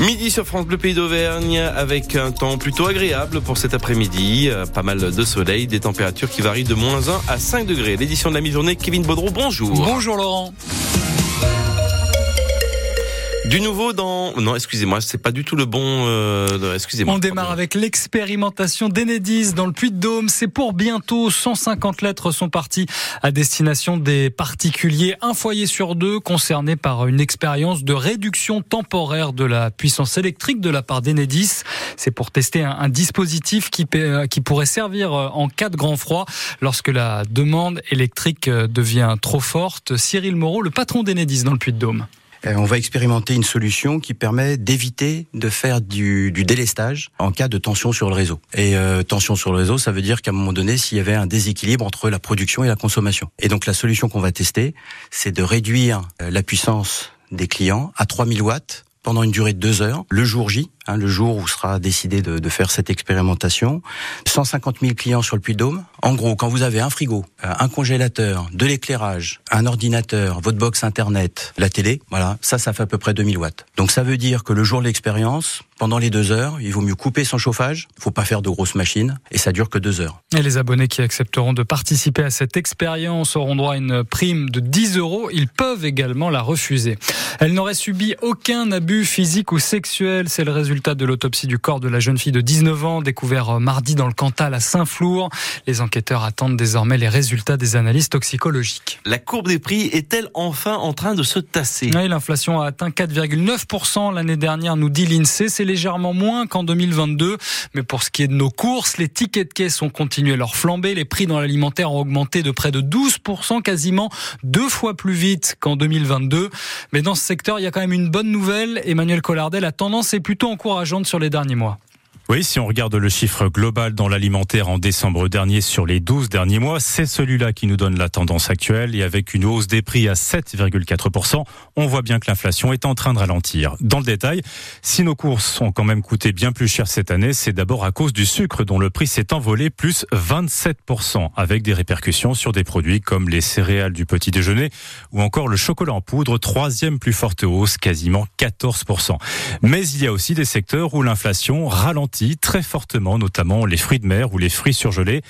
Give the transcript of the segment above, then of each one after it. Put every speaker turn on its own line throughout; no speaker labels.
Midi sur France Bleu Pays d'Auvergne avec un temps plutôt agréable pour cet après-midi. Euh, Pas mal de soleil, des températures qui varient de moins 1 à 5 degrés. L'édition de la mi-journée, Kevin Baudreau, bonjour.
Bonjour Laurent.
Du nouveau dans... Non, excusez-moi, c'est pas du tout le bon... Euh... Excusez-moi.
On démarre avec l'expérimentation d'Enedis dans le Puy-de-Dôme. C'est pour bientôt. 150 lettres sont parties à destination des particuliers. Un foyer sur deux concerné par une expérience de réduction temporaire de la puissance électrique de la part d'Enedis. C'est pour tester un, un dispositif qui, euh, qui pourrait servir euh, en cas de grand froid lorsque la demande électrique devient trop forte. Cyril Moreau, le patron d'Enedis dans le Puy-de-Dôme.
Euh, on va expérimenter une solution qui permet d'éviter de faire du, du, délestage en cas de tension sur le réseau. Et euh, tension sur le réseau, ça veut dire qu'à un moment donné, s'il y avait un déséquilibre entre la production et la consommation. Et donc la solution qu'on va tester, c'est de réduire euh, la puissance des clients à 3000 watts pendant une durée de deux heures, le jour J, hein, le jour où sera décidé de, de, faire cette expérimentation. 150 000 clients sur le Puy-de-Dôme. En gros, quand vous avez un frigo, un congélateur, de l'éclairage, un ordinateur, votre box internet, la télé, voilà, ça, ça fait à peu près 2000 watts. Donc ça veut dire que le jour de l'expérience, pendant les deux heures, il vaut mieux couper son chauffage. Il faut pas faire de grosses machines et ça dure que deux heures.
Et les abonnés qui accepteront de participer à cette expérience auront droit à une prime de 10 euros. Ils peuvent également la refuser. Elle n'aurait subi aucun abus physique ou sexuel. C'est le résultat de l'autopsie du corps de la jeune fille de 19 ans découvert mardi dans le Cantal à Saint-Flour. Enquêteurs attendent désormais les résultats des analyses toxicologiques.
La courbe des prix est-elle enfin en train de se tasser?
Oui, L'inflation a atteint 4,9% l'année dernière, nous dit l'INSEE. C'est légèrement moins qu'en 2022. Mais pour ce qui est de nos courses, les tickets de caisse ont continué leur flambée. Les prix dans l'alimentaire ont augmenté de près de 12%, quasiment deux fois plus vite qu'en 2022. Mais dans ce secteur, il y a quand même une bonne nouvelle. Emmanuel Collardel, la tendance est plutôt encourageante sur les derniers mois.
Oui, si on regarde le chiffre global dans l'alimentaire en décembre dernier sur les 12 derniers mois, c'est celui-là qui nous donne la tendance actuelle et avec une hausse des prix à 7,4%, on voit bien que l'inflation est en train de ralentir. Dans le détail, si nos courses ont quand même coûté bien plus cher cette année, c'est d'abord à cause du sucre dont le prix s'est envolé plus 27% avec des répercussions sur des produits comme les céréales du petit déjeuner ou encore le chocolat en poudre, troisième plus forte hausse, quasiment 14%. Mais il y a aussi des secteurs où l'inflation ralentit très fortement, notamment les fruits de mer ou les fruits surgelés.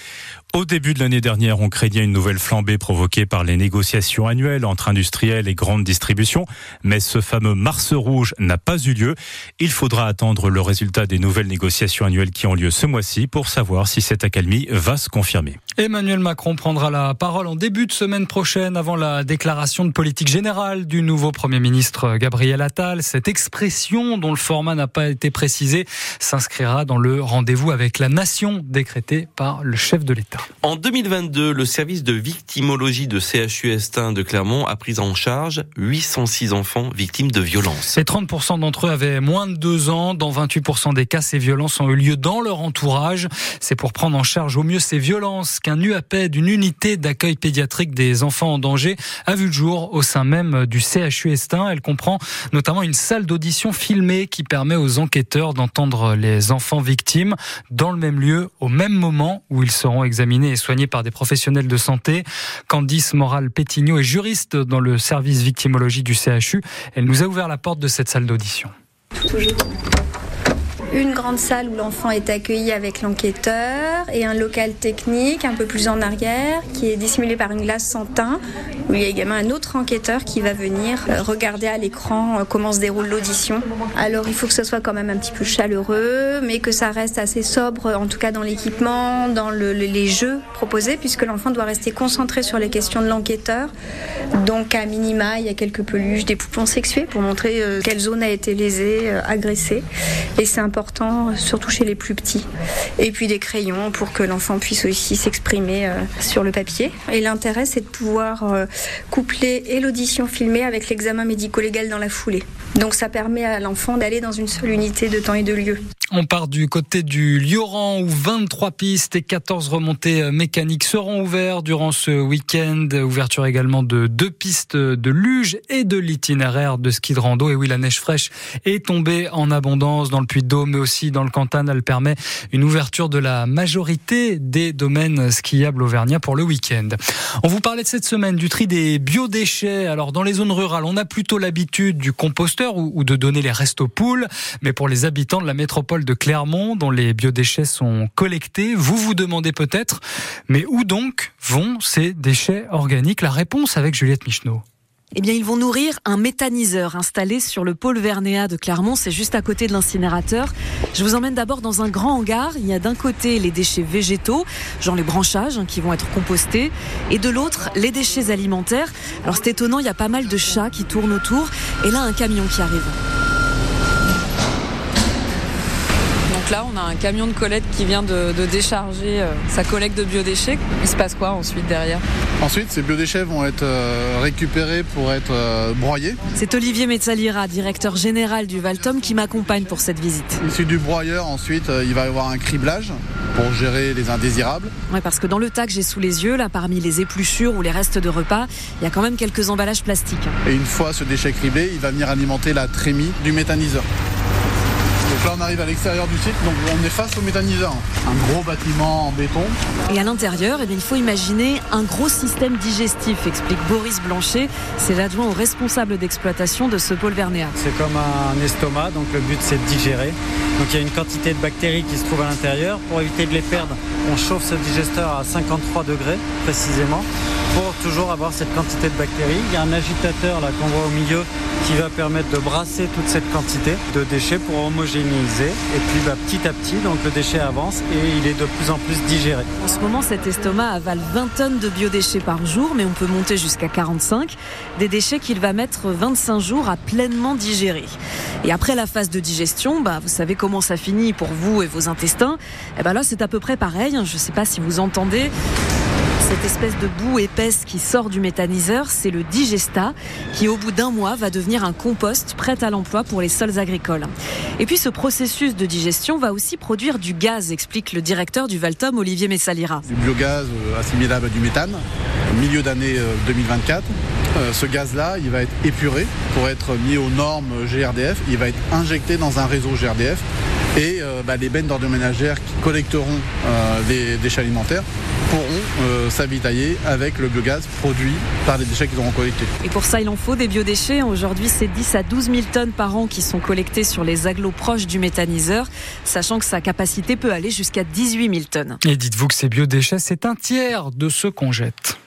Au début de l'année dernière, on craignait une nouvelle flambée provoquée par les négociations annuelles entre industriels et grandes distributions, mais ce fameux Mars rouge n'a pas eu lieu. Il faudra attendre le résultat des nouvelles négociations annuelles qui ont lieu ce mois-ci pour savoir si cette accalmie va se confirmer.
Emmanuel Macron prendra la parole en début de semaine prochaine avant la déclaration de politique générale du nouveau Premier ministre Gabriel Attal. Cette expression dont le format n'a pas été précisé s'inscrira dans le rendez-vous avec la nation décrété par le chef de l'État.
En 2022, le service de victimologie de CHU Estin de Clermont a pris en charge 806 enfants victimes de violences.
Et 30% d'entre eux avaient moins de deux ans. Dans 28% des cas, ces violences ont eu lieu dans leur entourage. C'est pour prendre en charge au mieux ces violences qu'un UAPED, une unité d'accueil pédiatrique des enfants en danger, a vu le jour au sein même du CHU Estin. Elle comprend notamment une salle d'audition filmée qui permet aux enquêteurs d'entendre les enfants victimes dans le même lieu, au même moment où ils seront examinés et soignés par des professionnels de santé. Candice Moral-Pétignot est juriste dans le service victimologie du CHU. Elle nous a ouvert la porte de cette salle d'audition.
Une grande salle où l'enfant est accueilli avec l'enquêteur et un local technique un peu plus en arrière qui est dissimulé par une glace sans teint où il y a également un autre enquêteur qui va venir regarder à l'écran comment se déroule l'audition. Alors il faut que ce soit quand même un petit peu chaleureux mais que ça reste assez sobre en tout cas dans l'équipement, dans le, les jeux proposés puisque l'enfant doit rester concentré sur les questions de l'enquêteur. Donc à minima il y a quelques peluches, des poupons sexués pour montrer quelle zone a été lésée, agressée et c'est important surtout chez les plus petits. Et puis des crayons pour que l'enfant puisse aussi s'exprimer euh, sur le papier. Et l'intérêt, c'est de pouvoir euh, coupler et l'audition filmée avec l'examen médico-légal dans la foulée. Donc ça permet à l'enfant d'aller dans une seule unité de temps et de lieu.
On part du côté du Lioran où 23 pistes et 14 remontées mécaniques seront ouvertes durant ce week-end. Ouverture également de deux pistes de luge et de l'itinéraire de ski de rando. Et oui, la neige fraîche est tombée en abondance dans le Puy-de-Dôme mais aussi dans le Cantal. Elle permet une ouverture de la majorité des domaines skiables auvergnats pour le week-end. On vous parlait de cette semaine du tri des biodéchets. Alors dans les zones rurales, on a plutôt l'habitude du composteur ou de donner les restes aux poules, mais pour les habitants de la métropole de Clermont, dont les biodéchets sont collectés, vous vous demandez peut-être, mais où donc vont ces déchets organiques? La réponse avec Juliette Michneau.
Eh bien, ils vont nourrir un méthaniseur installé sur le pôle Vernéa de Clermont. C'est juste à côté de l'incinérateur. Je vous emmène d'abord dans un grand hangar. Il y a d'un côté les déchets végétaux, genre les branchages hein, qui vont être compostés, et de l'autre les déchets alimentaires. Alors c'est étonnant, il y a pas mal de chats qui tournent autour, et là un camion qui arrive. Là, on a un camion de collecte qui vient de, décharger euh, sa collecte de biodéchets. Il se passe quoi ensuite derrière?
Ensuite, ces biodéchets vont être euh, récupérés pour être euh, broyés.
C'est Olivier Metzalira, directeur général du Valtom, qui m'accompagne pour cette visite.
Issu du broyeur, ensuite, il va y avoir un criblage pour gérer les indésirables.
Oui, parce que dans le tas que j'ai sous les yeux, là, parmi les épluchures ou les restes de repas, il y a quand même quelques emballages plastiques.
Et une fois ce déchet criblé, il va venir alimenter la trémie du méthaniseur. Donc là, on arrive à l'extérieur du site, donc on est face au méthaniseur. Un gros bâtiment en béton.
Et à l'intérieur, eh il faut imaginer un gros système digestif, explique Boris Blanchet. C'est l'adjoint au responsable d'exploitation de ce pôle vernéa.
C'est comme un estomac, donc le but c'est de digérer. Donc il y a une quantité de bactéries qui se trouvent à l'intérieur. Pour éviter de les perdre, on chauffe ce digesteur à 53 degrés précisément pour toujours avoir cette quantité de bactéries. Il y a un agitateur là qu'on voit au milieu qui va permettre de brasser toute cette quantité de déchets pour homogénéiser. Et puis bah, petit à petit, donc le déchet avance et il est de plus en plus digéré.
En ce moment, cet estomac avale 20 tonnes de biodéchets par jour, mais on peut monter jusqu'à 45. Des déchets qu'il va mettre 25 jours à pleinement digérer. Et après la phase de digestion, bah, vous savez comment ça finit pour vous et vos intestins. Et eh ben là, c'est à peu près pareil. Je ne sais pas si vous entendez. Cette espèce de boue épaisse qui sort du méthaniseur, c'est le digesta qui au bout d'un mois va devenir un compost prêt à l'emploi pour les sols agricoles. Et puis ce processus de digestion va aussi produire du gaz, explique le directeur du Valtom, Olivier Messalira.
Du biogaz euh, assimilable à du méthane, milieu d'année 2024. Euh, euh, ce gaz-là, il va être épuré pour être mis aux normes GRDF. Il va être injecté dans un réseau GRDF et bah, les bennes d'ordre ménagères qui collecteront les déchets alimentaires pourront euh, s'avitailler avec le biogaz produit par les déchets qu'ils auront collectés.
Et pour ça, il en faut des biodéchets. Aujourd'hui, c'est 10 à 12 000 tonnes par an qui sont collectées sur les agglos proches du méthaniseur, sachant que sa capacité peut aller jusqu'à 18 000 tonnes.
Et dites-vous que ces biodéchets, c'est un tiers de ce qu'on jette.